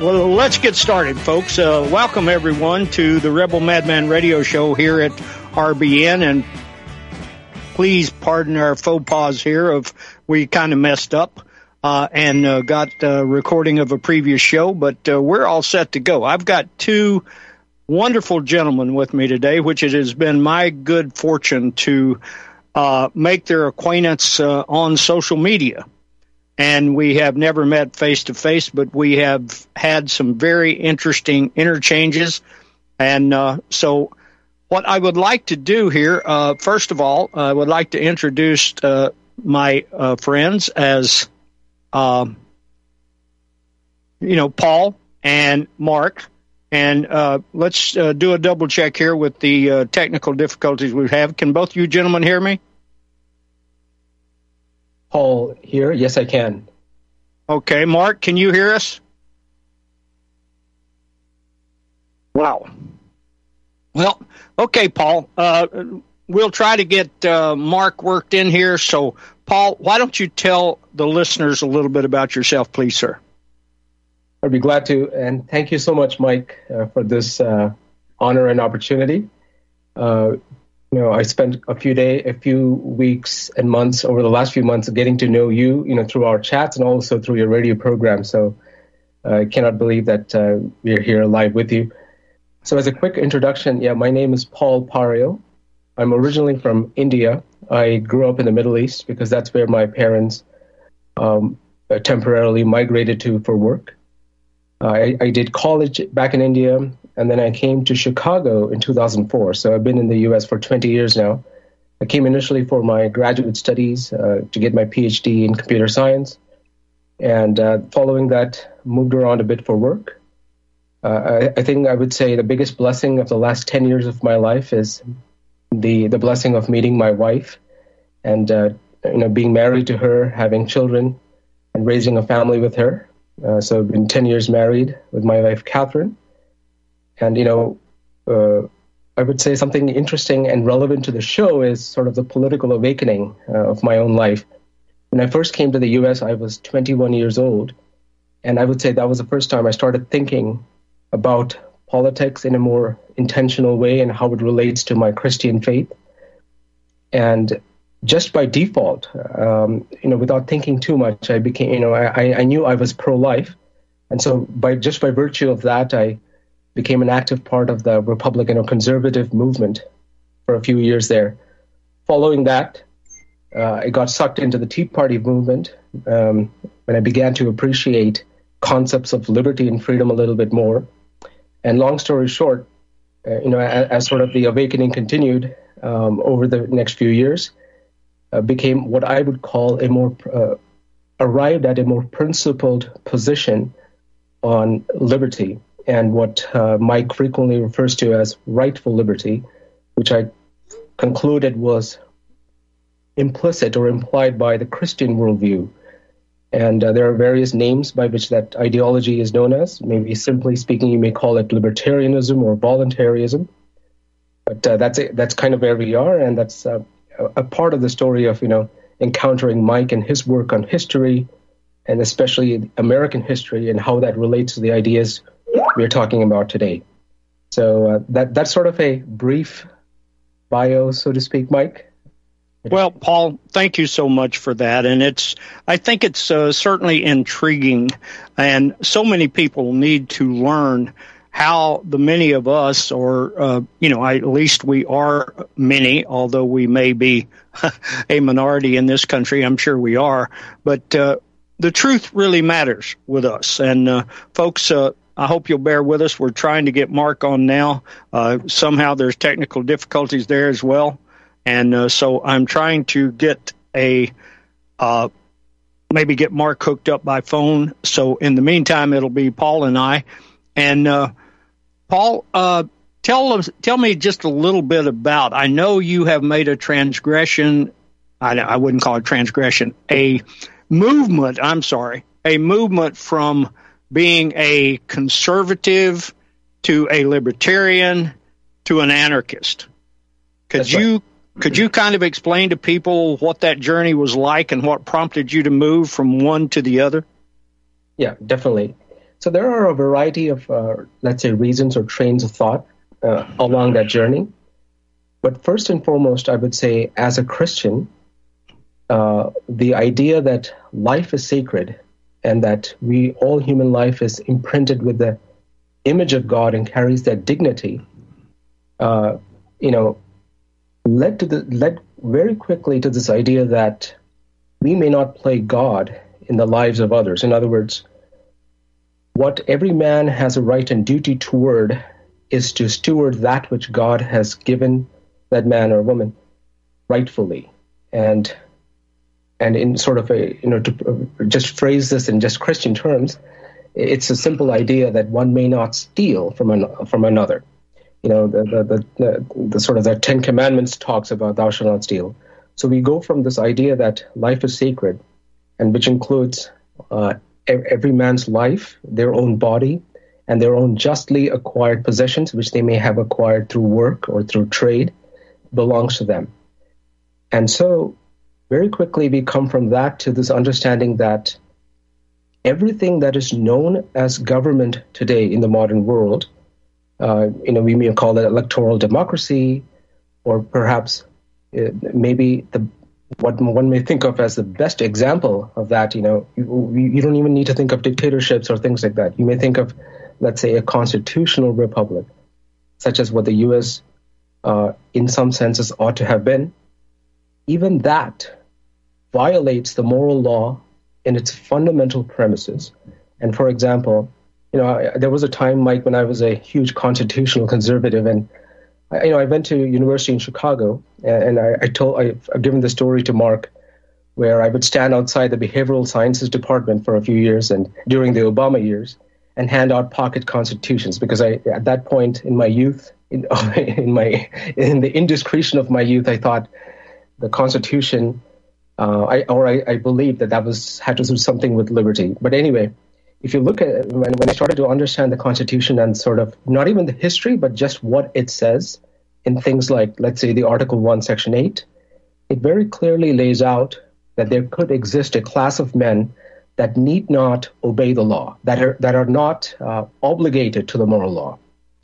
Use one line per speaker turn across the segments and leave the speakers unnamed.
Well, let's get started, folks. Uh, welcome, everyone, to the Rebel Madman Radio Show here at RBN. And please pardon our faux pas here of we kind of messed up uh, and uh, got a recording of a previous show, but uh, we're all set to go. I've got two wonderful gentlemen with me today, which it has been my good fortune to uh, make their acquaintance uh, on social media and we have never met face to face, but we have had some very interesting interchanges. And uh, so, what I would like to do here, uh, first of all, I would like to introduce uh, my uh, friends as, um, you know, Paul and Mark. And uh, let's uh, do a double check here with the technical difficulties we have. Can both you gentlemen hear me?
Paul here. Yes, I can.
Okay, Mark, can you hear us? Wow. Well, okay, Paul. Uh, we'll try to get uh, Mark worked in here. So, Paul, why don't you tell the listeners a little bit about yourself, please, sir?
I'd be glad to. And thank you so much, Mike, uh, for this uh, honor and opportunity. You know, I spent a few day, a few weeks and months over the last few months getting to know you, you know, through our chats and also through your radio program. So uh, I cannot believe that uh, we're here live with you. So as a quick introduction, yeah, my name is Paul Pario. I'm originally from India. I grew up in the Middle East because that's where my parents um, temporarily migrated to for work. I, I, did college back in India, and then I came to Chicago in 2004. So I've been in the U.S. for 20 years now. I came initially for my graduate studies uh, to get my PhD in computer science, and uh, following that, moved around a bit for work. Uh, I, I, think I would say the biggest blessing of the last 10 years of my life is the the blessing of meeting my wife, and uh, you know being married to her, having children, and raising a family with her. Uh, so I've been 10 years married with my wife Catherine and, you know, uh, I would say something interesting and relevant to the show is sort of the political awakening uh, of my own life. When I first came to the US, I was 21 years old. And I would say that was the first time I started thinking about politics in a more intentional way and how it relates to my Christian faith. And just by default, um, you know, without thinking too much, I became, you know, I, I knew I was pro-life, and so by just by virtue of that, I became an active part of the Republican or conservative movement for a few years there. Following that, uh, I got sucked into the Tea Party movement um, when I began to appreciate concepts of liberty and freedom a little bit more. And long story short, uh, you know, as, as, sort of the awakening continued um, over the next few years, uh, became what I would call a more uh, arrived at a more principled position on liberty and what uh, Mike frequently refers to as rightful liberty, which I concluded was implicit or implied by the Christian worldview. And uh, there are various names by which that ideology is known as. Maybe simply speaking, you may call it libertarianism or voluntarism. But uh, that's it. that's kind of where we are, and that's uh, a part of the story of you know encountering Mike and his work on history, and especially American history and how that relates to the ideas we're talking about today. So uh, that that's sort of a brief bio, so to speak, Mike.
Well, Paul, thank you so much for that, and it's I think it's uh, certainly intriguing, and so many people need to learn how the many of us, or uh, you know, at least we are many, although we may be a minority in this country. I'm sure we are, but uh, the truth really matters with us, and uh, folks uh, I hope you'll bear with us. We're trying to get Mark on now. Uh, somehow there's technical difficulties there as well. And uh, so I'm trying to get a, uh, maybe get Mark hooked up by phone. So in the meantime, it'll be Paul and I. And uh, Paul, uh, tell tell me just a little bit about. I know you have made a transgression. I, I wouldn't call it transgression. A movement. I'm sorry, a movement from being a conservative to a libertarian to an anarchist. Could That's you right. could you kind of explain to people what that journey was like and what prompted you to move from one to the other?
Yeah, definitely. So there are a variety of, uh, let's say, reasons or trains of thought uh, along that journey. But first and foremost, I would say, as a Christian, uh, the idea that life is sacred and that we all human life is imprinted with the image of God and carries that dignity, uh, you know, led to the led very quickly to this idea that we may not play God in the lives of others. In other words, what every man has a right and duty toward is to steward that which God has given that man or woman rightfully. And and in sort of a you know to just phrase this in just Christian terms, it's a simple idea that one may not steal from an, from another. You know the the, the the, the sort of the Ten Commandments talks about thou shalt not steal. So we go from this idea that life is sacred, and which includes uh, every man's life, their own body, and their own justly acquired possessions, which they may have acquired through work or through trade, belongs to them. And so, very quickly, we come from that to this understanding that everything that is known as government today in the modern world, uh, you know, we may call it electoral democracy, or perhaps uh, maybe the what one may think of as the best example of that. You know, you, you don't even need to think of dictatorships or things like that. You may think of let's say, a constitutional republic, such as what the U.S. Uh, in some senses ought to have been, even that violates the moral law in its fundamental premises. And for example, you know, I, there was a time, Mike, when I was a huge constitutional conservative, and I, you know, I went to university in Chicago, and, and I, I, told, I, I've given the story to Mark, where I would stand outside the behavioral sciences department for a few years, and during the Obama years, and hand out pocket constitutions because I at that point in my youth in, in my in the indiscretion of my youth I thought the Constitution uh, I or I, I believed that that was had to do something with liberty but anyway if you look at when, when I started to understand the Constitution and sort of not even the history but just what it says in things like let's say the Article 1 Section 8 it very clearly lays out that there could exist a class of men that need not obey the law, that are, that are not uh, obligated to the moral law,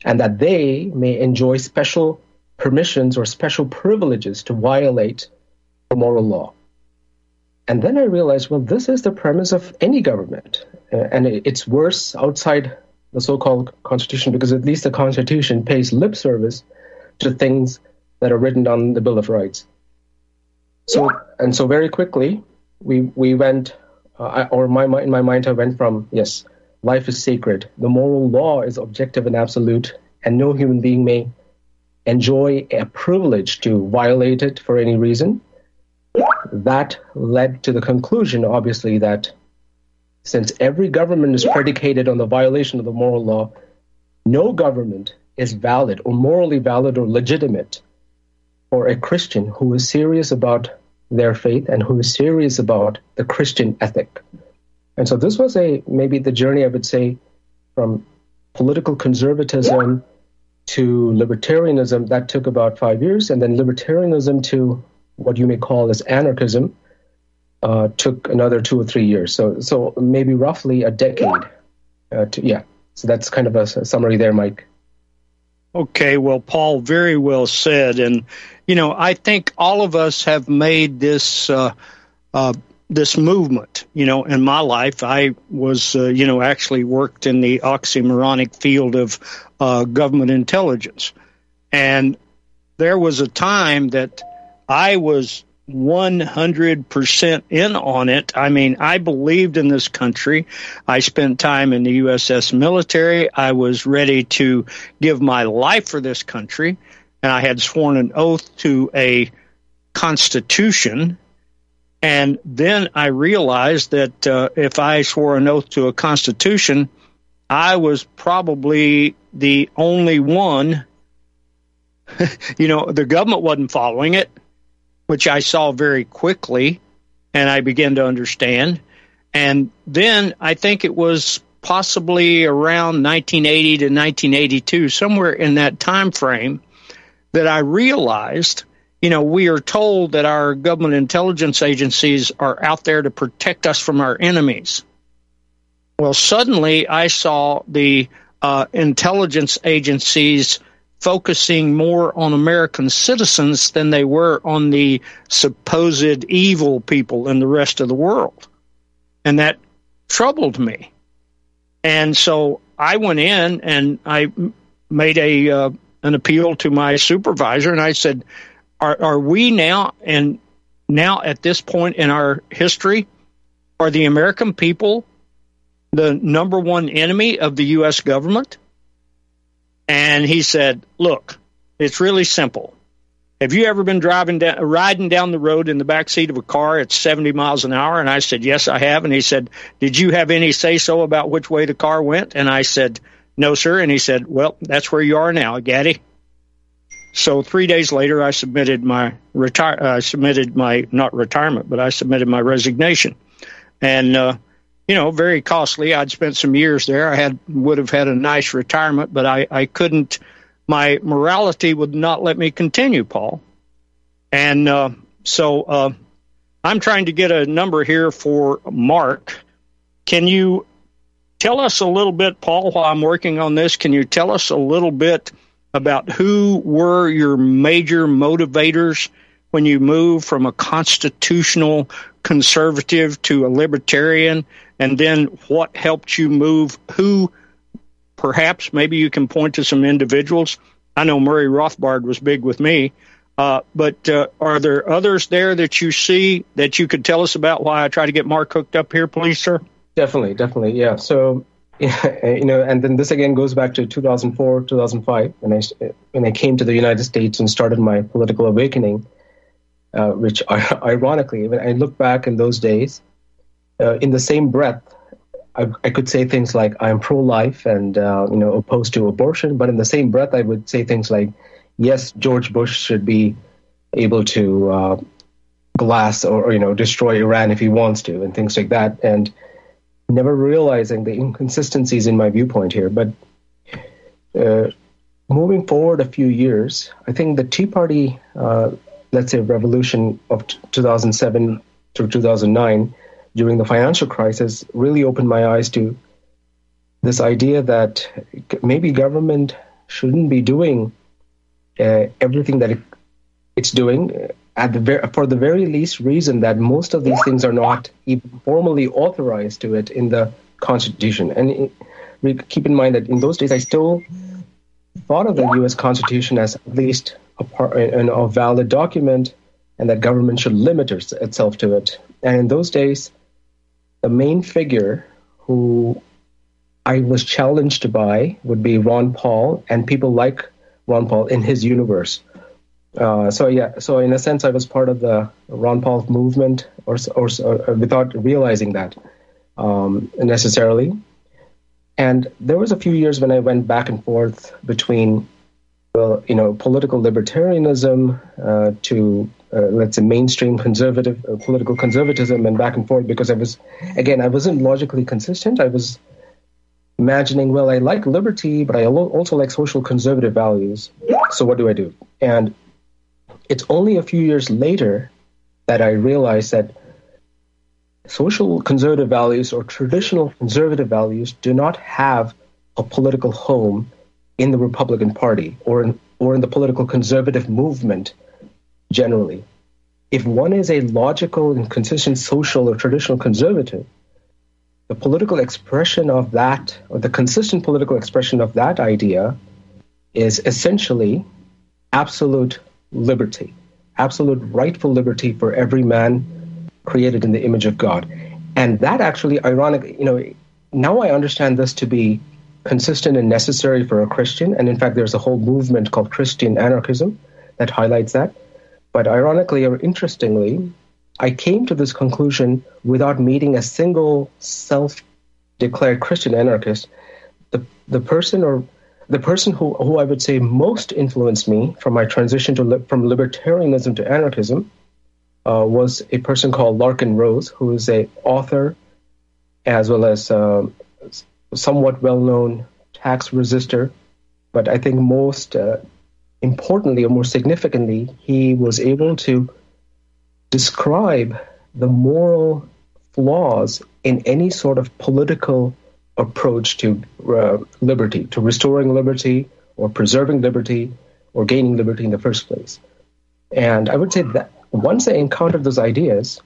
and that they may enjoy special permissions or special privileges to violate the moral law. And then I realized, well, this is the premise of any government. Uh, and it's worse outside the so called Constitution because at least the Constitution pays lip service to things that are written on the Bill of Rights. So, and so very quickly, we, we went uh, I, or my in my mind, I went from yes, life is sacred. The moral law is objective and absolute, and no human being may enjoy a privilege to violate it for any reason. That led to the conclusion, obviously, that since every government is predicated on the violation of the moral law, no government is valid or morally valid or legitimate for a Christian who is serious about their faith and who is serious about the Christian ethic. And so this was a maybe the journey I would say from political conservatism to libertarianism that took about five years, and then libertarianism to what you may call as anarchism uh, took another two or three years. So so maybe roughly a decade. Uh, to, yeah. So that's kind of a, a summary there, Mike.
Okay, well, Paul, very well said. And, you know, I think all of us have made this. Uh, uh, this movement, you know, in my life, I was, uh, you know, actually worked in the oxymoronic field of uh, government intelligence. And there was a time that I was 100% in on it. I mean, I believed in this country. I spent time in the USS military. I was ready to give my life for this country. And I had sworn an oath to a constitution. And then I realized that uh, if I swore an oath to a constitution, I was probably the only one. you know, the government wasn't following it which I saw very quickly and I began to understand. And then I think it was possibly around 1980 to 1982, somewhere in that time frame, that I realized, you know, we are told that our government intelligence agencies are out there to protect us from our enemies. Well, suddenly I saw the uh, intelligence agencies focusing more on American citizens than they were on the supposed evil people in the rest of the world. And that troubled me. And so I went in and I made a uh, an appeal to my supervisor and I said, are, are we now and now at this point in our history, are the American people the number one enemy of the U.S. government? And he said, Look, it's really simple. Have you ever been driving down, riding down the road in the back seat of a car at 70 miles an hour? And I said, Yes, I have. And he said, Did you have any say so about which way the car went? And I said, No, sir. And he said, Well, that's where you are now, Gaddy. So three days later, I submitted my retire. I uh, submitted my not retirement, but I submitted my resignation, and uh, you know, very costly. I'd spent some years there. I had would have had a nice retirement, but I, I couldn't. My morality would not let me continue, Paul. And uh, so uh, I'm trying to get a number here for Mark. Can you tell us a little bit, Paul, while I'm working on this? Can you tell us a little bit about who were your major motivators when you moved from a constitutional conservative to a libertarian? And then what helped you move who perhaps maybe you can point to some individuals. I know murray rothbard was big with me. Uh, but uh, are there others there that you see that you could tell us about why i try to get mark hooked up here please sir?
Definitely definitely yeah. So you know and then this again goes back to 2004 2005 when i when i came to the united states and started my political awakening uh, which ironically when i look back in those days uh, in the same breath, I, I, could say things like I'm pro-life and uh, you know opposed to abortion, but in the same breath, I would say things like, yes, George Bush should be able to uh, glass or, or, you know destroy Iran if he wants to, and things like that, and never realizing the inconsistencies in my viewpoint here. But uh, moving forward a few years, I think the Tea Party, uh, let's say, revolution of 2007 through 2009 during the financial crisis really opened my eyes to this idea that maybe government shouldn't be doing uh, everything that it, it's doing at the ver- for the very least reason that most of these things are not even formally authorized to it in the constitution and it, keep in mind that in those days I still thought of the U.S. Constitution as at least a, part, an, a valid document and that government should limit itself to it. And in those days, the main figure who I was challenged by would be Ron Paul and people like Ron Paul in his universe. Uh, so yeah, so in a sense, I was part of the Ron Paul movement, or, or, or without realizing that um, necessarily. And there was a few years when I went back and forth between, well, you know, political libertarianism uh, to let's say mainstream conservative uh, political conservatism and back and forth because I was again I wasn't logically consistent. I was imagining well I like liberty but I also like social conservative values. So what do I do? And it's only a few years later that I realized that social conservative values or traditional conservative values do not have a political home in the Republican Party or in or in the political conservative movement generally. If one is a logical and consistent social or traditional conservative, the political expression of that, or the consistent political expression of that idea, is essentially absolute liberty, absolute rightful liberty for every man created in the image of God. And that actually, ironically, you know, now I understand this to be consistent and necessary for a Christian. And in fact, there's a whole movement called Christian anarchism that highlights that. But ironically or interestingly, I came to this conclusion without meeting a single self declared Christian anarchist. The, the person or the person who, who I would say most influenced me from my transition to from libertarianism to anarchism uh, was a person called Larken Rose, who is a author as well as uh, somewhat well known tax resistor. But I think most uh, importantly or more significantly, he was able to describe the moral flaws in any sort of political approach to uh, liberty, to restoring liberty or preserving liberty or gaining liberty in the first place. And I would say that once I encountered those ideas,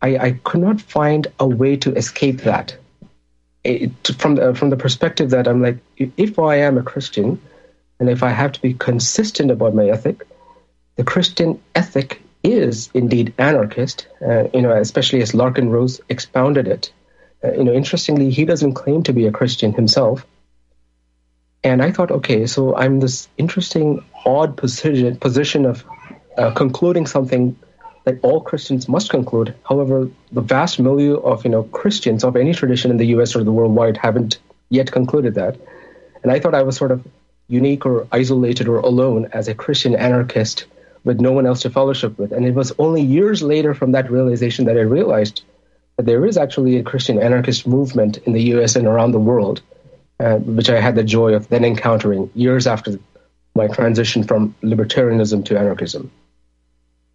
I, I could not find a way to escape that. It, from the from the perspective that I'm like, if I am a Christian, and if I have to be consistent about my ethic, the Christian ethic is indeed anarchist. Uh, you know, especially as Larken Rose expounded it. Uh, you know, interestingly, he doesn't claim to be a Christian himself. And I thought, okay, so I'm this interesting, odd position position of uh, concluding something that all Christians must conclude. However, the vast milieu of you know Christians of any tradition in the U.S. or the worldwide haven't yet concluded that. And I thought I was sort of unique or isolated or alone as a Christian anarchist with no one else to fellowship with. And it was only years later from that realization that I realized that there is actually a Christian anarchist movement in the U.S. and around the world, uh, which I had the joy of then encountering years after my transition from libertarianism to anarchism.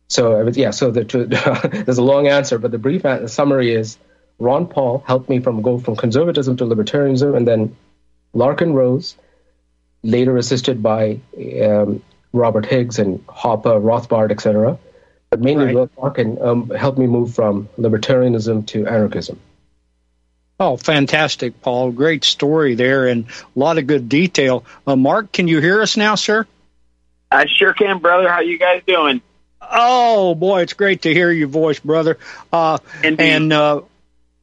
So yeah, so the, there's a long answer, but the brief summary is Ron Paul helped me from go from conservatism to libertarianism, and then Larken Rose, later assisted by um, Robert Higgs and Hoppe, Rothbard, etc. But mainly right. Larken um, helped me move from libertarianism to anarchism.
Oh, fantastic, Paul. Great story there and a lot of good detail. Uh, Mark, can you hear us now, sir?
I sure can, brother. How you guys doing?
Oh boy, it's great to hear your voice, brother. Uh, and uh,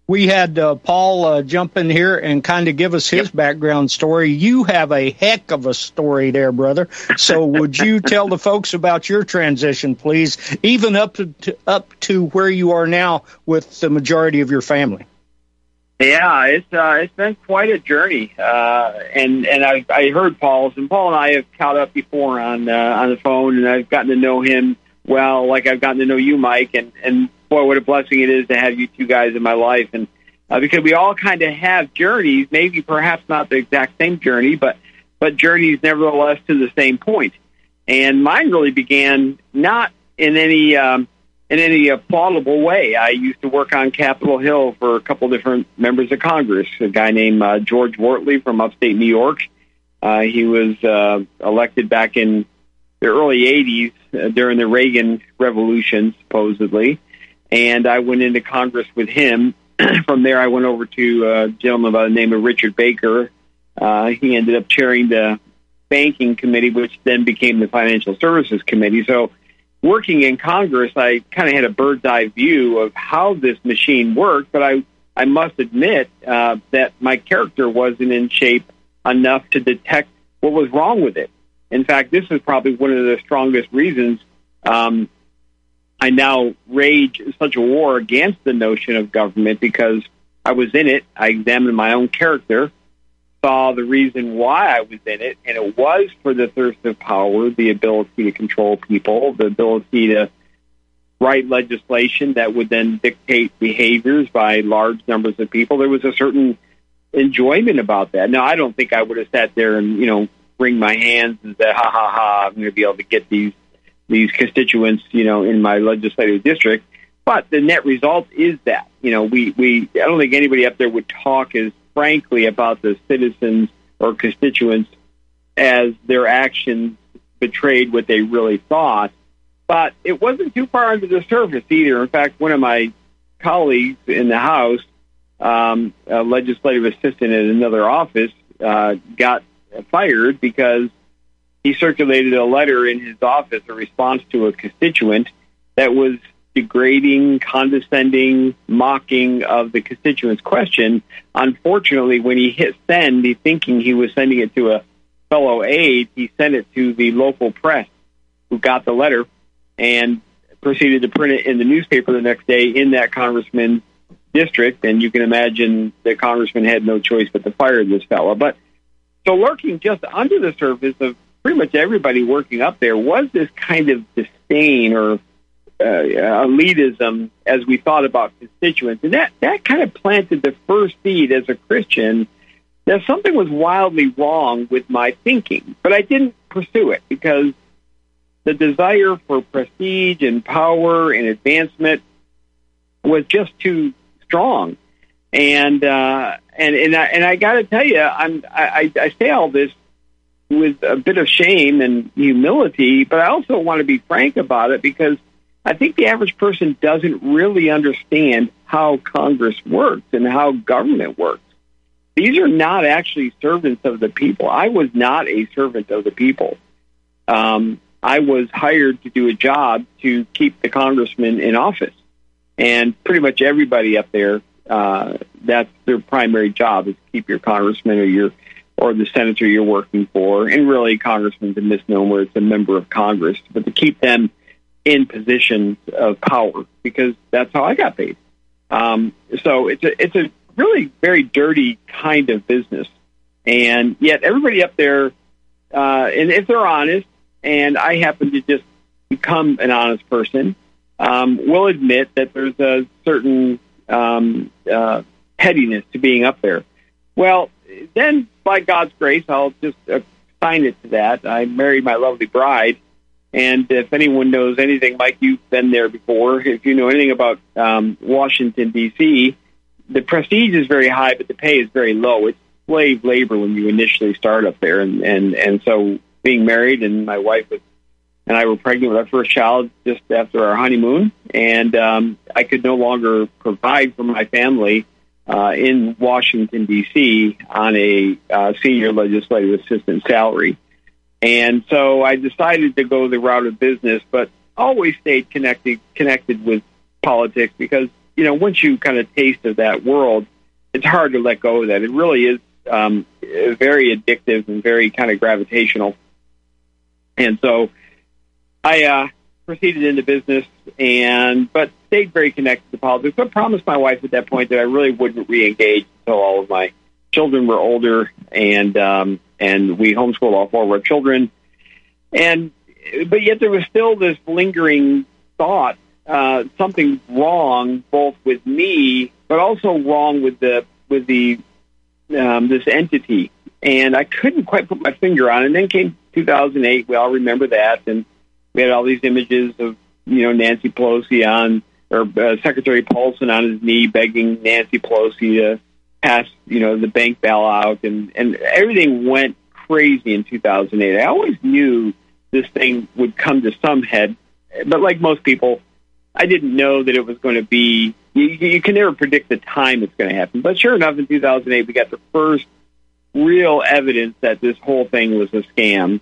we had uh, Paul uh, jump in here and kind of give us his yep. background story. You have a heck of a story there, brother. So would you tell the folks about your transition, please, even up to, up to where you are now with the majority of your family?
Yeah, it's uh, it's been quite a journey, uh, and and I I heard Paul's, and Paul and I have caught up before on uh, on the phone, and I've gotten to know him well, like I've gotten to know you, Mike, and and boy, what a blessing it is to have you two guys in my life, and uh, because we all kind of have journeys, maybe perhaps not the exact same journey, but but journeys nevertheless to the same point. And mine really began not in any um, in any applaudable way. I used to work on Capitol Hill for a couple different members of Congress. A guy named uh, George Wortley from upstate New York. Uh, he was uh, elected back in the early 80s uh, during the Reagan Revolution, supposedly. And I went into Congress with him. From there, I went over to a gentleman by the name of Richard Baker. Uh, he ended up chairing the Banking Committee, which then became the Financial Services Committee. So, working in Congress, I kind of had a bird's eye view of how this machine worked, but I, I must admit uh, that my character wasn't in shape enough to detect what was wrong with it. In fact, this is probably one of the strongest reasons um, I now rage such a war against the notion of government because I was in it. I examined my own character, saw the reason why I was in it, and it was for the thirst of power, the ability to control people, the ability to write legislation that would then dictate behaviors by large numbers of people. There was a certain enjoyment about that. Now, I don't think I would have sat there and, you know, wring my hands and say, ha ha ha, I'm going to be able to get these these constituents, you know, in my legislative district. But the net result is that, you know, we, we I don't think anybody up there would talk as frankly about the citizens or constituents as their actions betrayed what they really thought. But it wasn't too far under the surface either. In fact, one of my colleagues in the House, um, a legislative assistant at another office, uh, got fired because he circulated a letter in his office, a response to a constituent that was degrading, condescending, mocking of the constituent's question. Unfortunately, when he hit send, he thinking he was sending it to a fellow aide, he sent it to the local press who got the letter and proceeded to print it in the newspaper the next day in that congressman's district. And you can imagine the congressman had no choice but to fire this fellow. But so lurking just under the surface of pretty much everybody working up there was this kind of disdain or uh, elitism as we thought about constituents, and that that kind of planted the first seed as a Christian that something was wildly wrong with my thinking, but I didn't pursue it because the desire for prestige and power and advancement was just too strong. And uh, and and I, and I got to tell you, I'm I, I say all this with a bit of shame and humility, but I also want to be frank about it because I think the average person doesn't really understand how Congress works and how government works. These are not actually servants of the people. I was not a servant of the people. Um, I was hired to do a job to keep the congressman in office. And pretty much everybody up there, uh, that's their primary job is to keep your congressman or your or the senator you're working for. And really, congressman's a misnomer; it's a member of Congress, but to keep them in positions of power because that's how I got paid. Um, so it's a it's a really very dirty kind of business, and yet everybody up there, uh, and if they're honest, and I happen to just become an honest person, um, will admit that there's a certain um, uh, pettiness to being up there. Well, then by God's grace, I'll just assign it to that. I married my lovely bride, and if anyone knows anything, Mike, you've been there before. If you know anything about um, Washington D.C., the prestige is very high, but the pay is very low. It's slave labor when you initially start up there, and and and so being married, and my wife was and I were pregnant with our first child just after our honeymoon, and um, I could no longer provide for my family uh, in Washington D.C. on a uh, senior legislative assistant salary, and so I decided to go the route of business, but always stayed connected connected with politics because you know once you kind of taste of that world, it's hard to let go of that. It really is um, very addictive and very kind of gravitational. And so I uh, proceeded into business and but stayed very connected to politics. But promised my wife at that point that I really wouldn't re-engage until all of my children were older and um, and we homeschooled all four of our children. And but yet there was still this lingering thought, uh, something wrong both with me, but also wrong with the with the um, this entity. And I couldn't quite put my finger on it. And then came 2008. We all remember that. And we had all these images of, you know, Nancy Pelosi on, or uh, Secretary Paulson on his knee begging Nancy Pelosi to pass, you know, the bank bailout. And, and everything went crazy in 2008. I always knew this thing would come to some head. But like most people, I didn't know that it was going to be, you, you can never predict the time it's going to happen. But sure enough, in 2008, we got the first real evidence that this whole thing was a scam.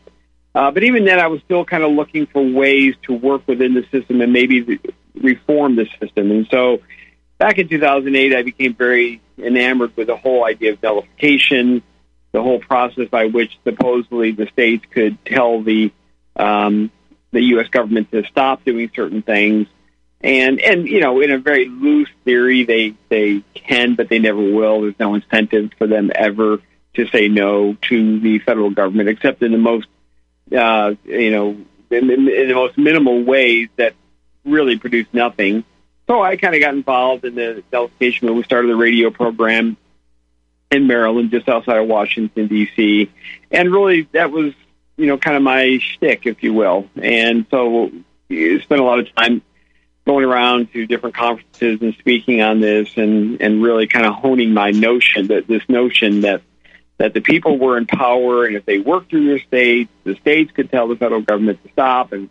Uh, but even then, I was still kind of looking for ways to work within the system and maybe reform the system. And so back in 2008, I became very enamored with the whole idea of nullification, the whole process by which supposedly the states could tell the um, the U.S. government to stop doing certain things. And and you know, in a very loose theory, they they can, but they never will. There's no incentive for them ever to say no to the federal government, except in the most, uh, you know, in, in, in the most minimal ways that really produce nothing. So I kind of got involved in the nullification when we started the radio program in Maryland, just outside of Washington D.C., and really that was, you know, kind of my shtick, if you will. And so I spent a lot of time going around to different conferences and speaking on this, and and really kind of honing my notion that this notion that that the people were in power, and if they worked through their states, the states could tell the federal government to stop, and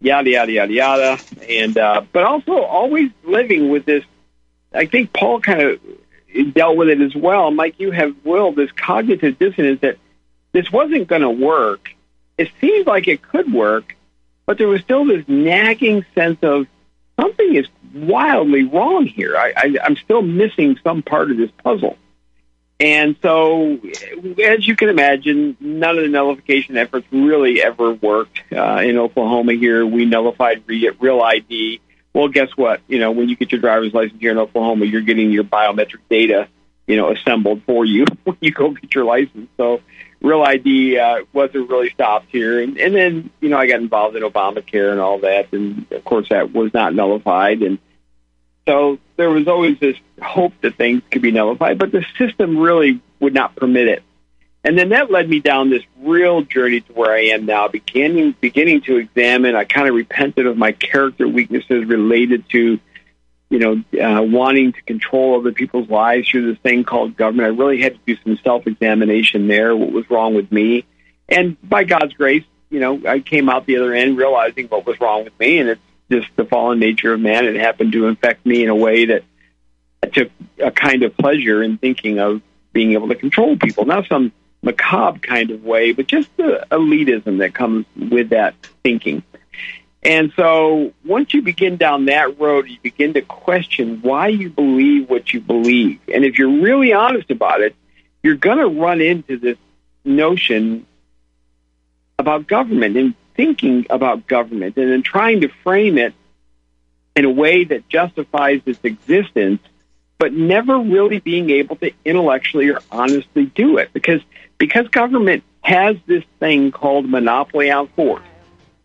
yada yada yada yada. And uh, but also always living with this. I think Paul kind of dealt with it as well. Mike, you have will this cognitive dissonance that this wasn't going to work. It seemed like it could work, but there was still this nagging sense of something is wildly wrong here. I, I, I'm still missing some part of this puzzle. And so, as you can imagine, none of the nullification efforts really ever worked. Uh, in Oklahoma here, we nullified real ID. Well, guess what? You know, when you get your driver's license here in Oklahoma, you're getting your biometric data, you know, assembled for you when you go get your license. So, real ID uh, wasn't really stopped here. And, and then, you know, I got involved in Obamacare and all that. And of course, that was not nullified. And so there was always this hope that things could be nullified, but the system really would not permit it. And then that led me down this real journey to where I am now, beginning beginning to examine. I kind of repented of my character weaknesses related to you know, uh, wanting to control other people's lives through this thing called government. I really had to do some self examination there. What was wrong with me? And by God's grace, you know, I came out the other end realizing what was wrong with me, and it's just the fallen nature of man. It happened to infect me in a way that I took a kind of pleasure in thinking of being able to control people. Not some macabre kind of way, but just the elitism that comes with that thinking. And so once you begin down that road, you begin to question why you believe what you believe. And if you're really honest about it, you're going to run into this notion about government and thinking about government and then trying to frame it in a way that justifies its existence, but never really being able to intellectually or honestly do it because because government has this thing called monopoly on force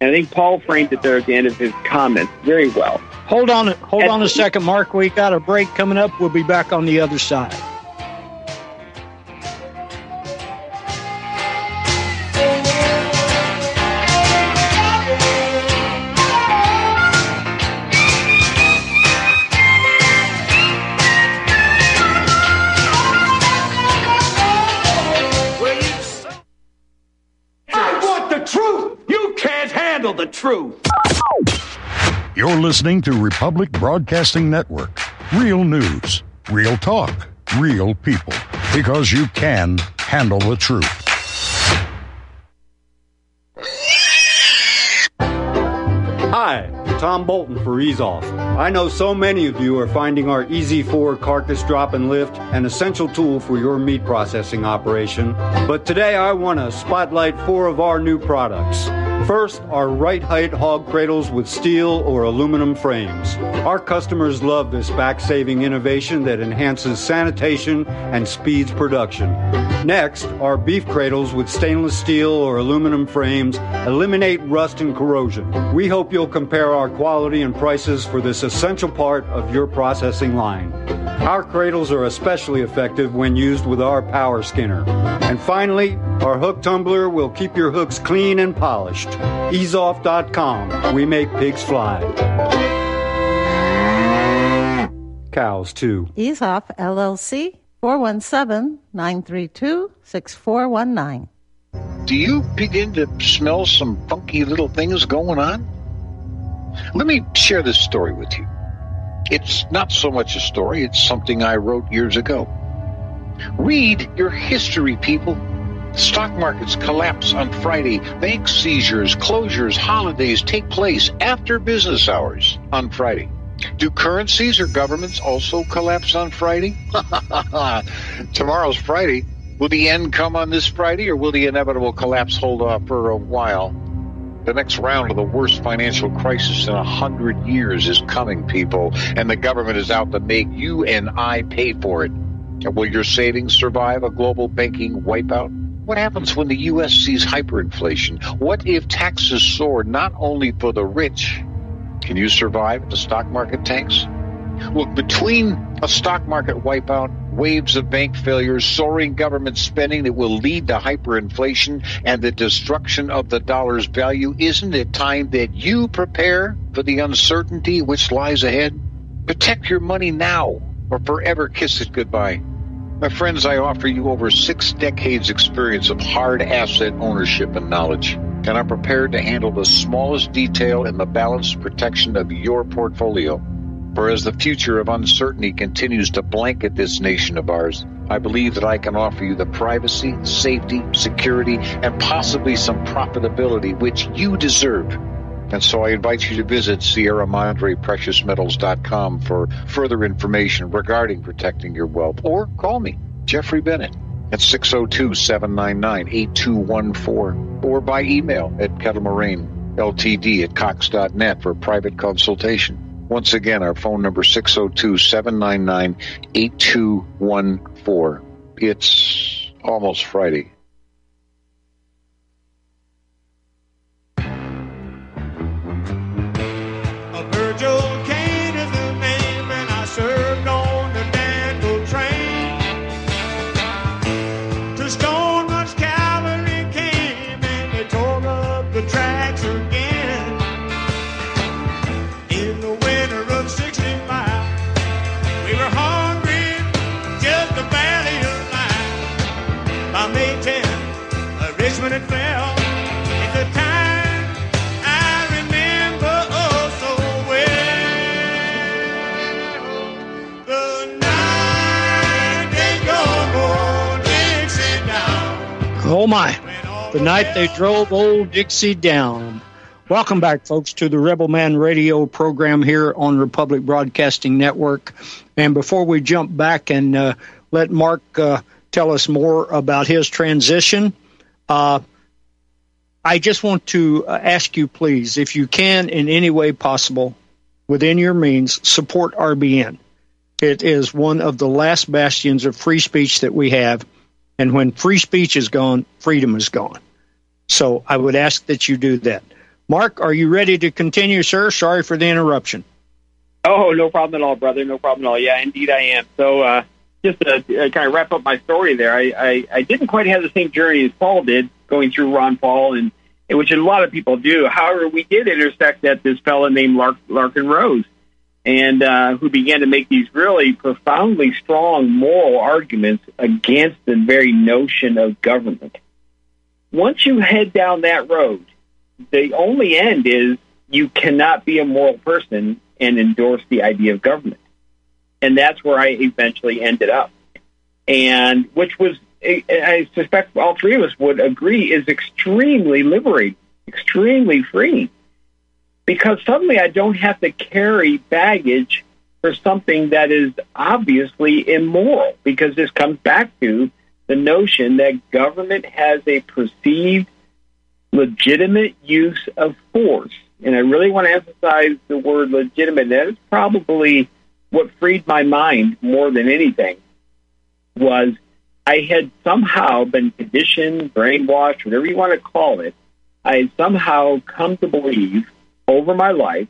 and I think Paul framed it there at the end of his comments very well.
Hold on, hold on a second, Mark. We got a break coming up. We'll be back on the other side.
The truth.
You're listening to Republic Broadcasting Network. Real news, real talk, real people. Because you can handle the truth.
Hi, Tom Bolton for Ease Off. I know so many of you are finding our Easy 4 carcass drop and lift an essential tool for your meat processing operation. But today I want to spotlight four of our new products. First are right height hog cradles with steel or aluminum frames. Our customers love this back saving innovation that enhances sanitation and speeds production. Next our beef cradles with stainless steel or aluminum frames, eliminate rust and corrosion. We hope you'll compare our quality and prices for this essential part of your processing line. Our cradles are especially effective when used with our power skinner. And finally, our hook tumbler will keep your hooks clean and polished. EaseOff.com. We make pigs fly. Cows, too.
EaseOff LLC, 417 932 6419.
Do you begin to smell some funky little things going on? Let me share this story with you. It's not so much a story, it's something I wrote years ago. Read your history, people. Stock markets collapse on Friday. Bank seizures, closures, holidays take place after business hours on Friday. Do currencies or governments also collapse on Friday? Tomorrow's Friday. Will the end come on this Friday or will the inevitable collapse hold off for a while? The next round of the worst financial crisis in a hundred years is coming, people, and the government is out to make you and I pay for it. Will your savings survive a global banking wipeout? What happens when the U.S. sees hyperinflation? What if taxes soar not only for the rich? Can you survive the stock market tanks? Look, between a stock market wipeout, waves of bank failures, soaring government spending that will lead to hyperinflation, and the destruction of the dollar's value, isn't it time that you prepare for the uncertainty which lies ahead? Protect your money now or forever kiss it goodbye. My friends, I offer you over six decades experience of hard asset ownership and knowledge, and I'm prepared to handle the smallest detail in the balanced protection of your portfolio. For as the future of uncertainty continues to blanket this nation of ours, I believe that I can offer you the privacy, safety, security, and possibly some profitability which you deserve. And so I invite you to visit Sierra Madre PreciousMetals.com for further information regarding protecting your wealth. Or call me, Jeffrey Bennett, at 602-799-8214 or by email at kettlemoraine ltd at cox.net for private consultation. Once again, our phone number 602-799-8214. It's almost Friday.
My. The night they drove old Dixie down. Welcome back, folks, to the Rebel Man radio program here on Republic Broadcasting Network. And before we jump back and uh, let Mark uh, tell us more about his transition, uh, I just want to uh, ask you, please, if you can in any way possible, within your means, support RBN. It is one of the last bastions of free speech that we have. And when free speech is gone, freedom is gone. So I would ask that you do that. Mark, are you ready to continue, sir? Sorry for the interruption.
Oh, no problem at all, brother. No problem at all. Yeah, indeed I am. So, uh, just to uh, kind of wrap up my story there, I, I, I didn't quite have the same journey as Paul did, going through Ron Paul, and which a lot of people do. However, we did intersect at this fellow named Lark, Larken Rose, and uh, who began to make these really profoundly strong moral arguments against the very notion of government. Once you head down that road, the only end is you cannot be a moral person and endorse the idea of government. And that's where I eventually ended up. And which was, I suspect all three of us would agree, is extremely liberating, extremely freeing. Because suddenly I don't have to carry baggage for something that is obviously immoral, because this comes back to the notion that government has a perceived legitimate use of force. And I really want to emphasize the word legitimate. That is probably what freed my mind more than anything was I had somehow been conditioned, brainwashed, whatever you want to call it. I had somehow come to believe over my life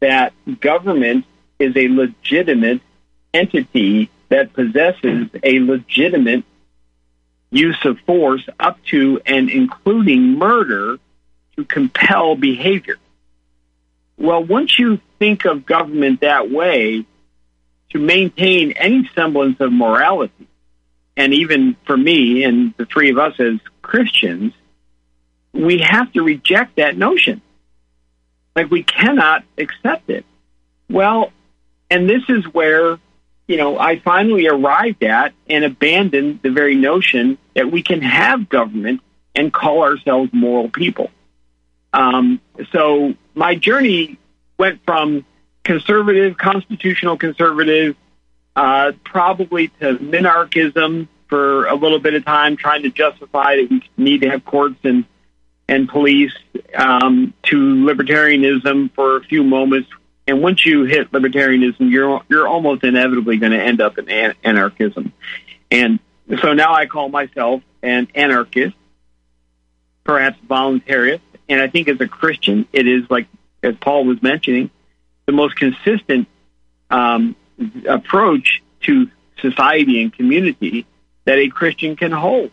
that government is a legitimate entity that possesses a legitimate use of force up to and including murder to compel behavior. Well, once you think of government that way, to maintain any semblance of morality, and even for me and the three of us as Christians, we have to reject that notion. Like we cannot accept it. Well, and this is where you know, I finally arrived at and abandoned the very notion that we can have government and call ourselves moral people. Um, so my journey went from conservative, constitutional conservative, uh, probably to minarchism for a little bit of time, trying to justify that we need to have courts and and police, um, to libertarianism for a few moments, and once you hit libertarianism, you're you're almost inevitably going to end up in an- anarchism. And so now I call myself an anarchist, perhaps voluntarist. And I think as a Christian, it is like as Paul was mentioning, the most consistent um, approach to society and community that a Christian can hold.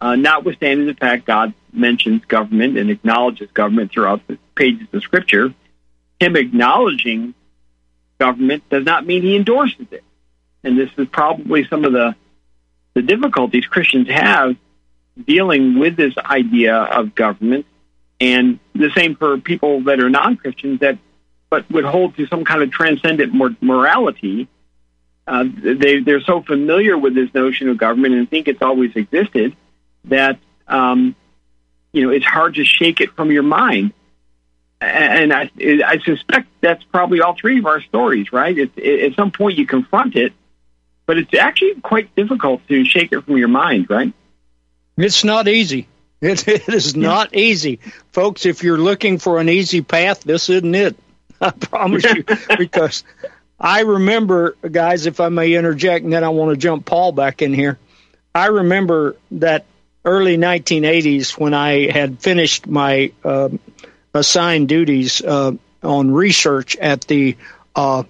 Uh, notwithstanding the fact God mentions government and acknowledges government throughout the pages of Scripture, him acknowledging government does not mean he endorses it. And this is probably some of the the difficulties Christians have dealing with this idea of government, and the same for people that are non-Christians that but would hold to some kind of transcendent morality. Uh, they they're so familiar with this notion of government and think it's always existed that um, you know it's hard to shake it from your mind and I, I suspect that's probably all three of our stories, right? It, it, at some point, you confront it, but it's actually quite difficult to shake it from your mind, right?
It's not easy. It, it is not easy, folks. If you're looking for an easy path, this isn't it. I promise you, because I remember, guys. If I may interject, and then I want to jump Paul back in here. I remember that early 1980s when I had finished my. Uh, assigned duties uh, on research at the, uh,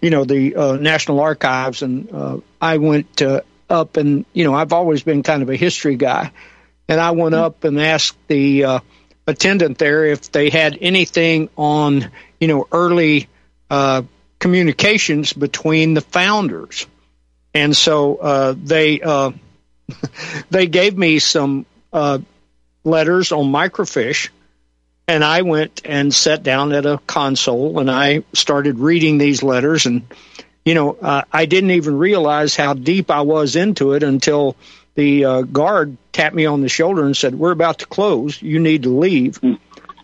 you know, the uh, National Archives, and uh, I went up and you know I've always been kind of a history guy, and I went up and asked the uh, attendant there if they had anything on you know early communications between the founders, and so they they gave me some uh, letters on microfiche. And I went and sat down at a console and I started reading these letters. And, you know, uh, I didn't even realize how deep I was into it until the uh, guard tapped me on the shoulder and said, We're about to close. You need to leave.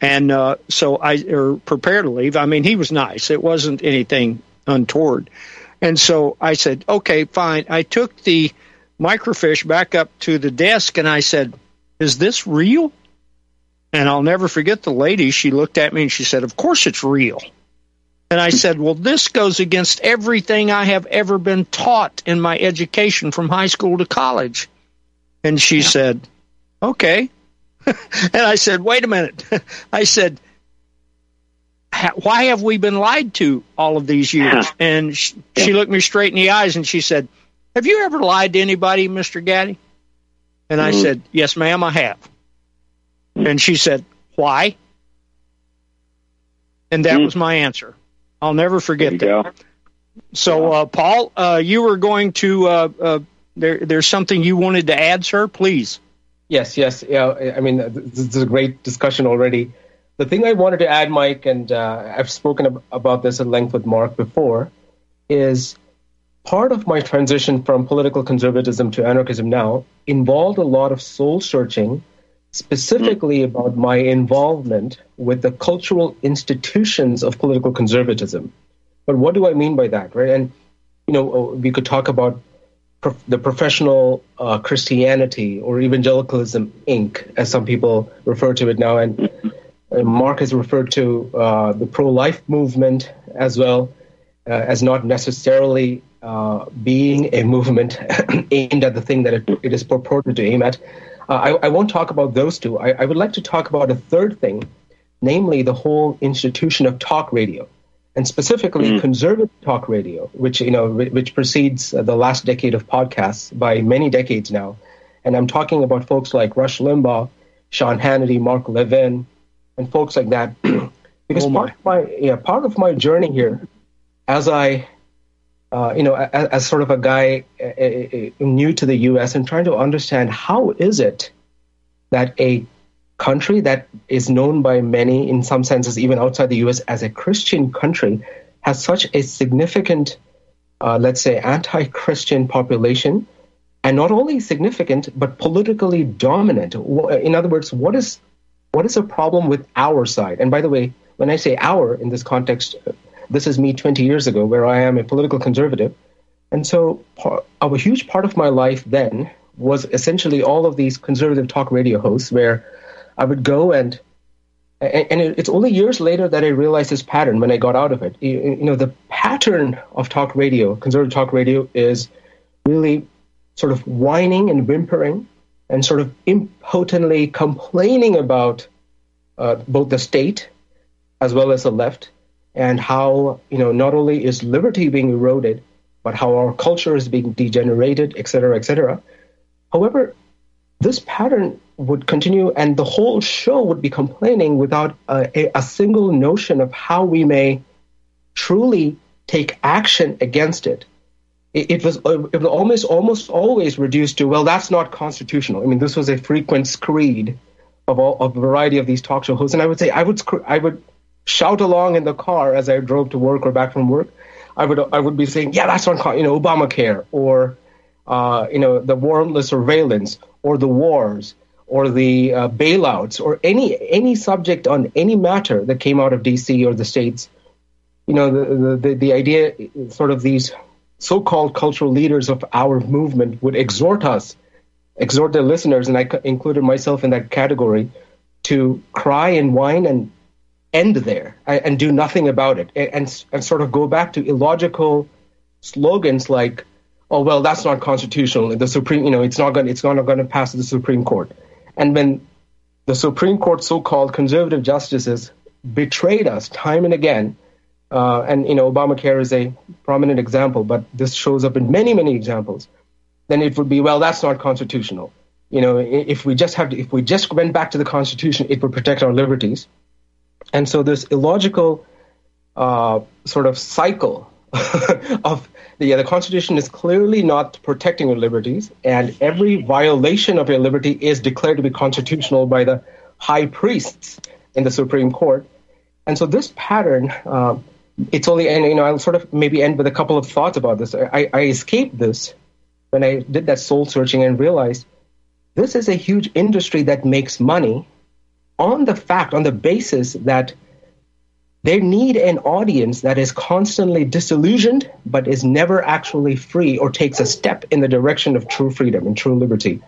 And uh, so I or prepare to leave. I mean, he was nice. It wasn't anything untoward. And so I said, okay, fine. I took the microfiche back up to the desk and I said, is this real? And I'll never forget the lady. She looked at me and she said, of course it's real. And I said, well, this goes against everything I have ever been taught in my education from high school to college. And she yeah. said, okay. and I said, wait a minute. I said, why have we been lied to all of these years? And she, she, looked me straight in the eyes and she said, Have you ever lied to anybody, Mr. Gaddy? And I mm-hmm. said, Yes, ma'am, I have. And she said, Why? And that mm-hmm. was my answer. I'll never forget that. Go. So, uh, Paul, uh, you were going to, uh, uh, there, there's something you wanted to add, sir? Please.
Yes, yes. Yeah, I mean, this is a great discussion already the thing I wanted to add, Mike, and uh, I've spoken ab- about this at length with Mark before, is part of my transition from political conservatism to anarchism now involved a lot of soul searching, specifically mm. about my involvement with the cultural institutions of political conservatism. But what do I mean by that, right? And you know, uh, we could talk about prof- the professional uh, Christianity or evangelicalism Inc., as some people refer to it now, and uh, Mark has referred to uh, the pro life movement as well uh, as not necessarily uh, being a movement aimed at the thing that it, it is purported to aim at. Uh, I, I, won't talk about those two. I, I, would like to talk about a third thing, namely the whole institution of talk radio, and specifically mm. conservative talk radio, which you know which precedes the last decade of podcasts by many decades now. And I'm talking about folks like Rush Limbaugh, Sean Hannity, Mark Levin, and folks like that. because oh part of my yeah part of my journey here, as I uh, you know as, as, sort of a guy uh, new to the U.S. and trying to understand how is it that a country that is known by many in some senses even outside the U.S. as a Christian country has such a significant uh, let's say anti-Christian population and not only significant but politically dominant. In other words, what is what is the problem with our side? And by the way, when I say our in this context, this is me 20 years ago, where I am a political conservative. And so a huge part of my life then was essentially all of these conservative talk radio hosts where I would go and and it's only years later that I realized this pattern when I got out of it. You know, the pattern of talk radio, conservative talk radio, is really sort of whining and whimpering and sort of impotently complaining about uh, both the state as well as the left and how you know not only is liberty being eroded but how our culture is being degenerated et cetera et cetera. However this pattern would continue and the whole show would be complaining without a, a single notion of how we may truly take action against it. It, was it was almost almost always reduced to well that's not constitutional. I mean this was a frequent screed of all of a variety of these talk show hosts, and I would say I would I would shout along in the car as I drove to work or back from work. I would I would be saying yeah that's not you know Obamacare or uh, you know the warrantless surveillance or the wars or the uh, bailouts or any any subject on any matter that came out of D.C. or the states. You know the the, the idea sort of these so-called cultural leaders of our movement would exhort us, exhort their listeners, and I included myself in that category, to cry and whine and end there and do nothing about it, and, and sort of go back to illogical slogans like, "Oh well, that's not constitutional. The Supreme, you know, it's not going, it's not going to pass the Supreme Court." And when the Supreme Court so-called conservative justices betrayed us time and again uh, and you know, Obamacare is a prominent example, but this shows up in many, many examples. Then it would be, well, that's not constitutional. You know, if we just have to, if we just went back to the Constitution, it would protect our liberties. And so this illogical uh, sort of cycle of the, yeah, the Constitution is clearly not protecting your liberties, and every violation of your liberty is declared to be constitutional by the high priests in the Supreme Court. And so this pattern, uh, it's only, and you know, I'll sort of maybe end with a couple of thoughts about this. I, I escaped this when I did that soul searching and realized this is a huge industry that makes money on the fact, on the basis that they need an audience that is constantly disillusioned, but is never actually free or takes a step in the direction of true freedom and true liberty.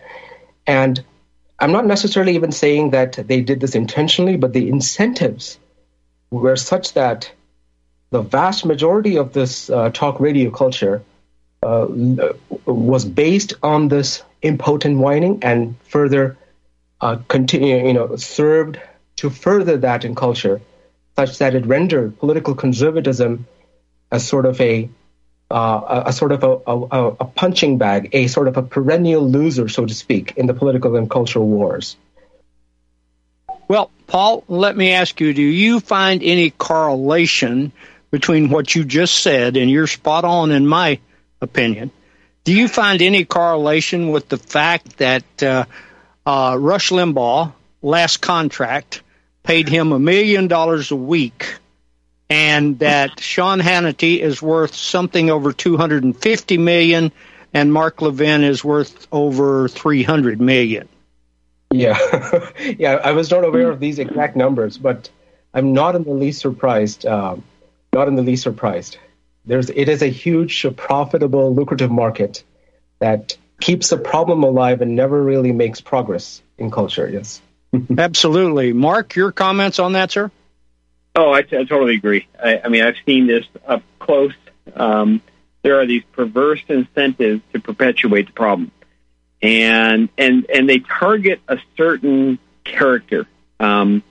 And I'm not necessarily even saying that they did this intentionally, but the incentives were such that the vast majority of this uh, talk radio culture uh, was based on this impotent whining and further uh, continue, you know, served to further that in culture such that it rendered political conservatism as sort of a uh, a, a, sort of a, a, a, punching bag, a sort of a perennial loser, so to speak, in the political and cultural wars.
Well, Paul, let me ask you: Do you find any correlation between what you just said, and you're spot on in my opinion? Do you find any correlation with the fact that uh, uh, Rush Limbaugh last contract paid him a million dollars a week, and that Sean Hannity is worth something over two hundred and fifty million, and Mark Levin is worth over three hundred million.
Yeah, yeah. I was not aware of these exact numbers, but I'm not in the least surprised. Um, not in the least surprised. There's, it is a huge, profitable, lucrative market that keeps the problem alive and never really makes progress in culture. Yes.
Absolutely. Mark, your comments on that, sir?
Oh, I, I totally agree. I, I, mean, I've seen this up close. Um, there are these perverse incentives to perpetuate the problem, and and and they target a certain character, um,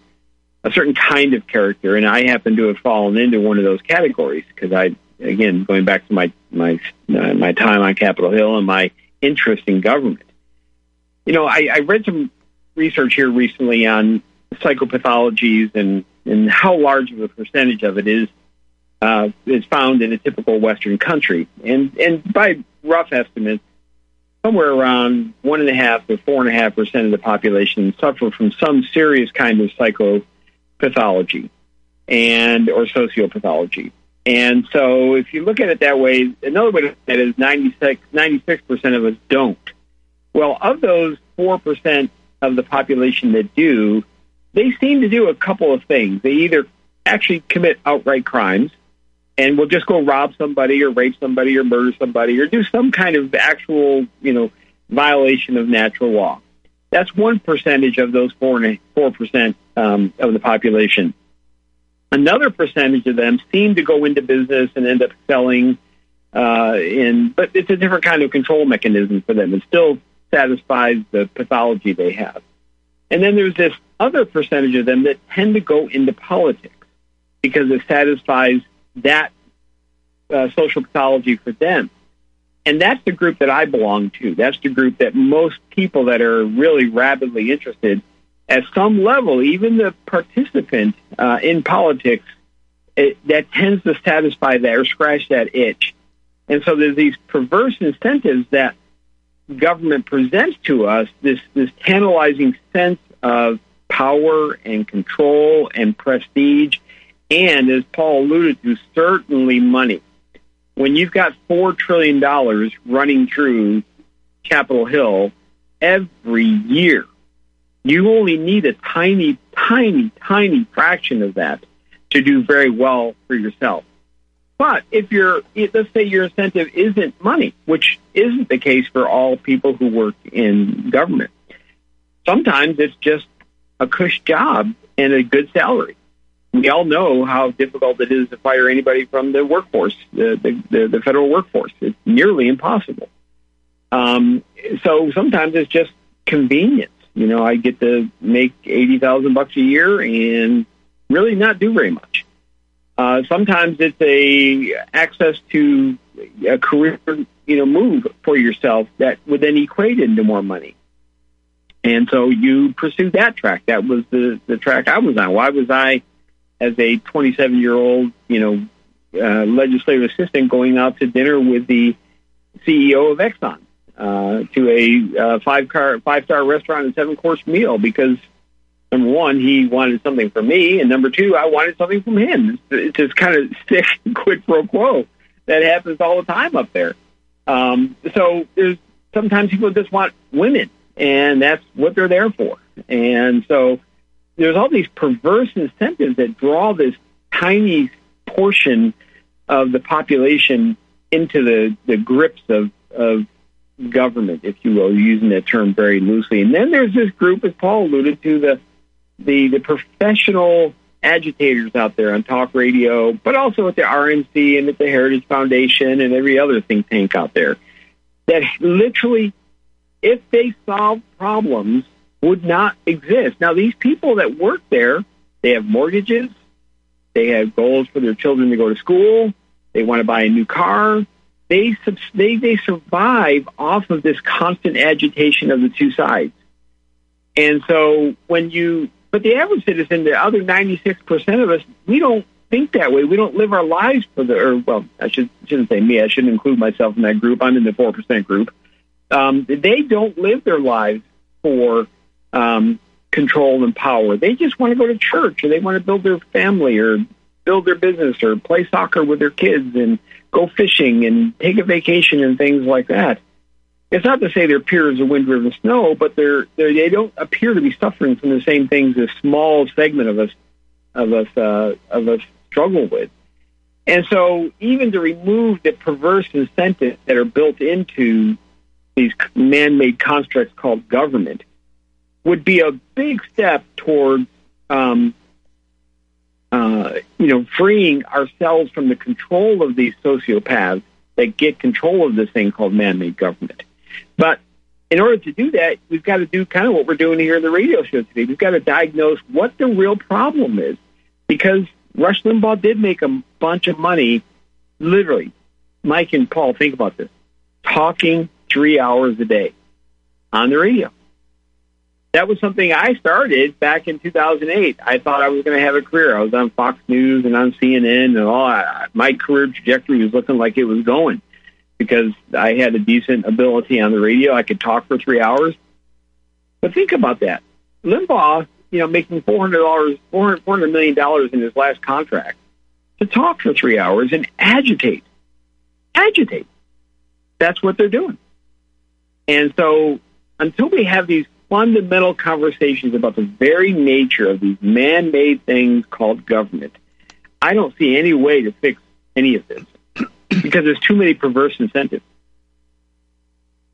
a certain kind of character, and I happen to have fallen into one of those categories because I, again, going back to my my uh, my time on Capitol Hill and my interest in government. You know, I, I read some research here recently on psychopathologies and, and how large of a percentage of it is uh, is found in a typical Western country. And and by rough estimates, somewhere around one and a half to four and a half percent of the population suffer from some serious kind of psychopathology and or sociopathology. And so if you look at it that way, another way to at it is 96, 96% of us don't. Well, of those 4% of the population that do, they seem to do a couple of things. They either actually commit outright crimes and will just go rob somebody or rape somebody or murder somebody or do some kind of actual, you know, violation of natural law. That's one percentage of those four four percent um, of the population. Another percentage of them seem to go into business and end up selling uh, in, but it's a different kind of control mechanism for them. It still satisfies the pathology they have. And then there's this other percentage of them that tend to go into politics because it satisfies that uh, social pathology for them. And that's the group that I belong to. That's the group that most people that are really rabidly interested at some level, even the participant uh, in politics, it, that tends to satisfy that or scratch that itch. And so there's these perverse incentives that government presents to us this this tantalizing sense of power and control and prestige, and as Paul alluded to, certainly money. When you've got four trillion dollars running through Capitol Hill every year, you only need a tiny, tiny, tiny fraction of that to do very well for yourself. But if you're, let's say your incentive isn't money, which isn't the case for all people who work in government, sometimes it's just a cush job and a good salary. We all know how difficult it is to fire anybody from the workforce, the the, the, the federal workforce. It's nearly impossible. Um, so sometimes it's just convenience. You know, I get to make eighty thousand bucks a year and really not do very much. Uh, sometimes it's a access to a career, you know, move for yourself that would then equate into more money. And so you pursue that track. That was the, the track I was on. Why was I, as a 27 year old, you know, uh, legislative assistant going out to dinner with the CEO of Exxon uh, to a uh, five car five star restaurant and seven course meal because number one he wanted something from me and number two I wanted something from him. It's just kind of sick quid pro quo that happens all the time up there. Um, so there's sometimes people just want women and that's what they're there for. And so there's all these perverse incentives that draw this tiny portion of the population into the, the grips of, of government, if you will, using that term very loosely. And then there's this group, as Paul alluded to, the the, the professional agitators out there on talk radio, but also at the RNC and at the Heritage Foundation and every other think tank out there that literally, if they solve problems, would not exist. Now, these people that work there, they have mortgages, they have goals for their children to go to school, they want to buy a new car. They, they, they survive off of this constant agitation of the two sides. And so when you, but the average citizen, the other 96% of us, we don't think that way. We don't live our lives for the, or well, I should, shouldn't say me. I shouldn't include myself in that group. I'm in the 4% group. Um, they don't live their lives for um, control and power. They just want to go to church or they want to build their family or build their business or play soccer with their kids and go fishing and take a vacation and things like that. It's not to say they're peers of wind, river, snow, but they're, they're they don't appear to be suffering from the same things a small segment of us of us uh, of us struggle with. And so, even to remove the perverse incentives that are built into these man-made constructs called government would be a big step towards um, uh, you know, freeing ourselves from the control of these sociopaths that get control of this thing called man-made government. But in order to do that, we've got to do kind of what we're doing here in the radio show today. We've got to diagnose what the real problem is, because Rush Limbaugh did make a bunch of money, literally. Mike and Paul, think about this: talking three hours a day on the radio that was something I started back in 2008. I thought I was going to have a career. I was on Fox News and on CNN and all. My career trajectory was looking like it was going because I had a decent ability on the radio. I could talk for three hours. But think about that. Limbaugh, you know, making $400, $400 million in his last contract to talk for three hours and agitate. Agitate. That's what they're doing. And so until we have these fundamental conversations about the very nature of these man made things called government, I don't see any way to fix any of this because there's too many perverse incentives.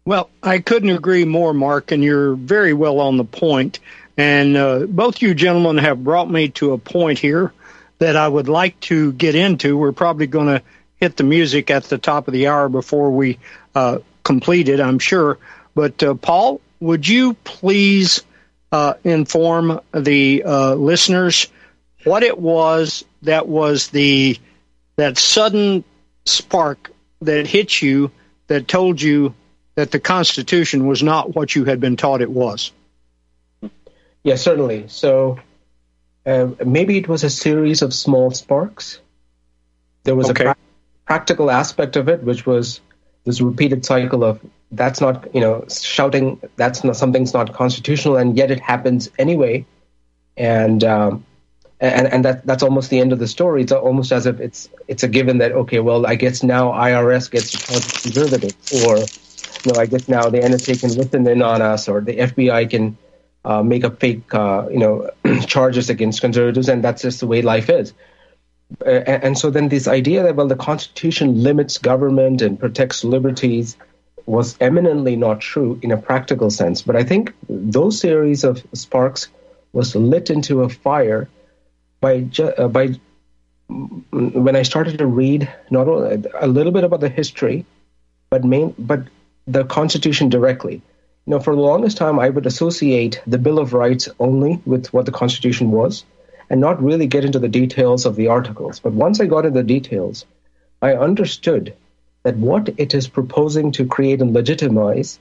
Well, I couldn't agree more, Mark, and you're very well on the point. And uh, both you gentlemen have brought me to a point here that I would like to get into. We're probably going to hit the music at the top of the hour before we uh, complete it, I'm sure. But, uh, Paul, would you please uh, inform the uh, listeners what it was that was the that sudden spark that hit you that told you that the Constitution was not what you had been taught it was?
Yes, certainly. So uh, maybe it was a series of small sparks. There was okay. a pra- practical aspect of it, which was this repeated cycle of that's not you know shouting that's not something's not constitutional and yet it happens anyway. And um, and and that that's almost the end of the story. It's almost as if it's it's a given that okay well i guess now irs gets to count conservatives or you know i guess now the nsa can listen in on us or the fbi can uh, make up fake uh, you know charges against conservatives and that's just the way life is. And so then this idea that well the constitution limits government and protects liberties was eminently not true in a practical sense. But I think those series of sparks was lit into a fire by ju- uh, by when I started to read not only a little bit about the history, but main but the Constitution directly. You know, for the longest time, I would associate the Bill of Rights only with what the Constitution was, and not really get into the details of the articles. But once I got into the details, I understood that what it is proposing to create and legitimize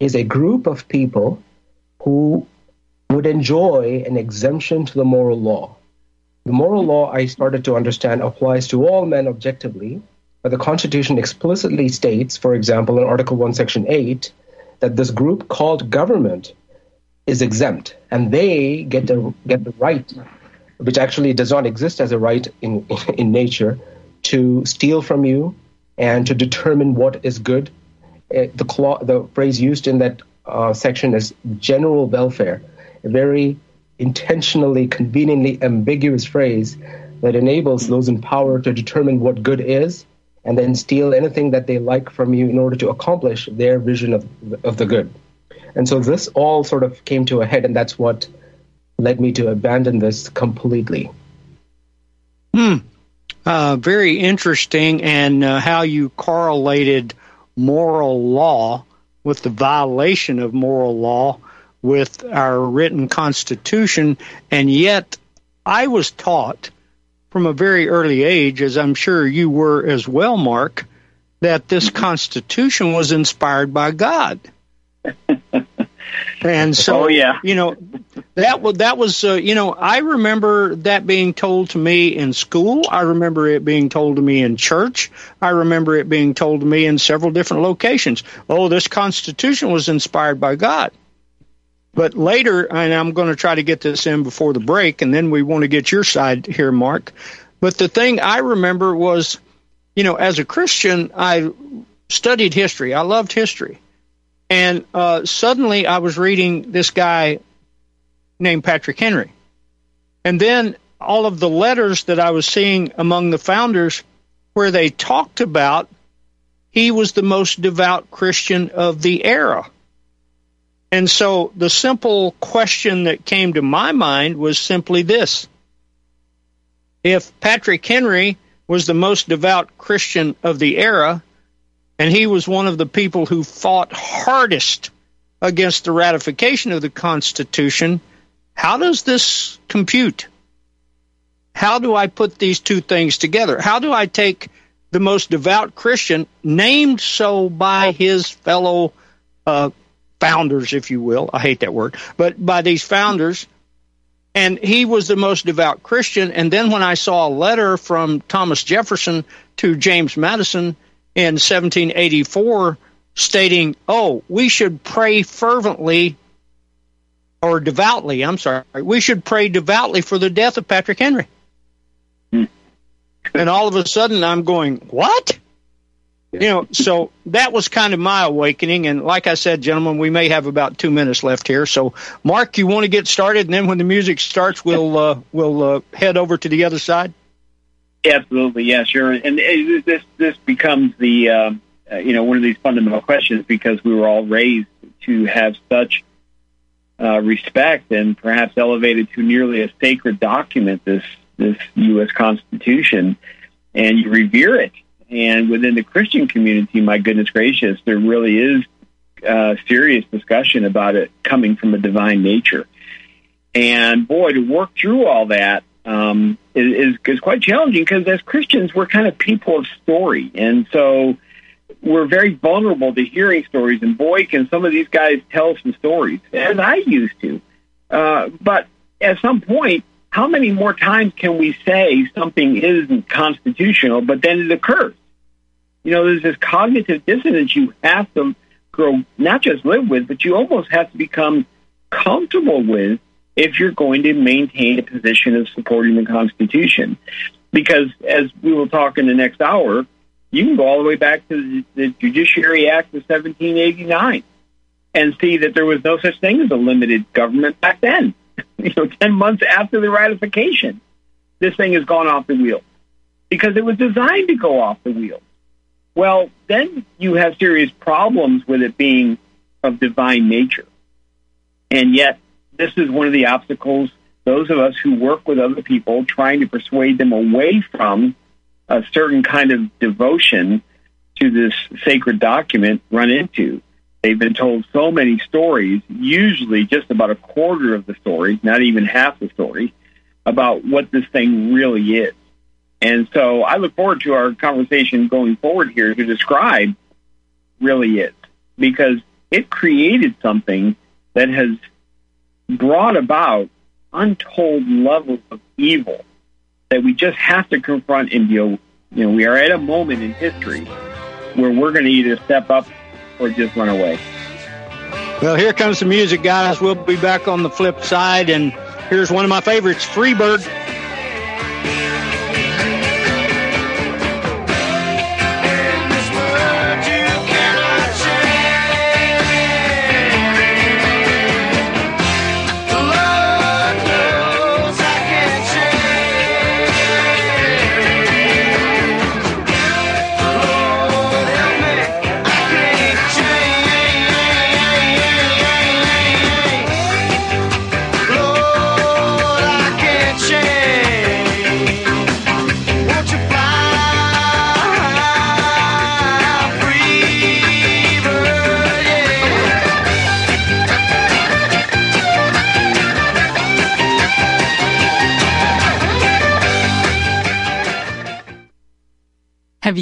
is a group of people who would enjoy an exemption to the moral law. The moral law, I started to understand, applies to all men objectively, but the Constitution explicitly states, for example, in Article 1, Section 8, that this group called government is exempt, and they get the, get the right, which actually does not exist as a right in, in nature, to steal from you and to determine what is good. Uh, the, clause, the phrase used in that uh, section is general welfare, a very intentionally, conveniently ambiguous phrase that enables those in power to determine what good is and then steal anything that they like from you in order to accomplish their vision of, of the good. And so this all sort of came to a head, and that's what led me to abandon this completely.
Hmm. Uh, very interesting, and uh, how you correlated moral law with the violation of moral law with our written constitution, and yet I was taught from a very early age, as I'm sure you were as well, Mark, that this Constitution was inspired by God. and so,
Oh, yeah.
you know, that was that was uh, you know I remember that being told to me in school. I remember it being told to me in church. I remember it being told to me in several different locations. Oh, this Constitution was inspired by God. But later, and I'm going to try to get this in before the break, and then we want to get your side here, Mark. But the thing I remember was, you know, as a Christian, I studied history. I loved history. And uh, suddenly I was reading this guy named Patrick Henry. And then all of the letters that I was seeing among the founders where they talked about he was the most devout Christian of the era. And so the simple question that came to my mind was simply this. If Patrick Henry was the most devout Christian of the era, and he was one of the people who fought hardest against the ratification of the Constitution, how does this compute? How do I put these two things together? How do I take the most devout Christian, named so by his fellow uh, founders, if you will. I hate that word, but by these founders. And he was the most devout Christian. And then when I saw a letter from Thomas Jefferson to James Madison in 1784 stating, oh, we should pray fervently or devoutly, I'm sorry, we should pray devoutly for the death of Patrick Henry. And all of a sudden I'm going, what? You know, so that was kind of my awakening. And like I said, gentlemen, we may have about two minutes left here. So, Mark, you want to get started, and then when the music starts, we'll uh, we'll uh, head over to the other side.
Absolutely, yeah, sure. And uh, this this becomes the um, uh, you know one of these fundamental questions because we were all raised to have such uh, respect and perhaps elevated to nearly a sacred document this this U.S. Constitution, and you revere it. And within the Christian community, my goodness gracious, there really is uh, serious discussion about it coming from a divine nature. And boy, to work through all that um, is, is quite challenging because as Christians, we're kind of people of story. And so we're very vulnerable to hearing stories. And boy, can some of these guys tell some stories, as I used to. Uh, but at some point, how many more times can we say something isn't constitutional, but then it occurs? You know, there's this cognitive dissonance you have to grow, not just live with, but you almost have to become comfortable with if you're going to maintain a position of supporting the Constitution. Because as we will talk in the next hour, you can go all the way back to the, the Judiciary Act of 1789 and see that there was no such thing as a limited government back then. you know, 10 months after the ratification, this thing has gone off the wheel because it was designed to go off the wheel. Well, then you have serious problems with it being of divine nature. And yet, this is one of the obstacles those of us who work with other people trying to persuade them away from a certain kind of devotion to this sacred document run into. They've been told so many stories, usually just about a quarter of the story, not even half the story, about what this thing really is. And so I look forward to our conversation going forward here to describe really is because it created something that has brought about untold levels of evil that we just have to confront and deal. with. You know, we are at a moment in history where we're going to either step up or just run away.
Well, here comes the music, guys. We'll be back on the flip side, and here's one of my favorites, Freebird.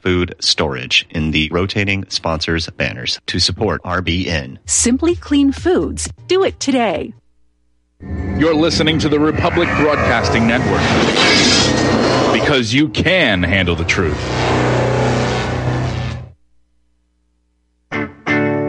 food storage in the rotating sponsors banners to support RBN.
Simply Clean Foods. Do it today.
You're listening to the Republic Broadcasting Network because you can handle the truth.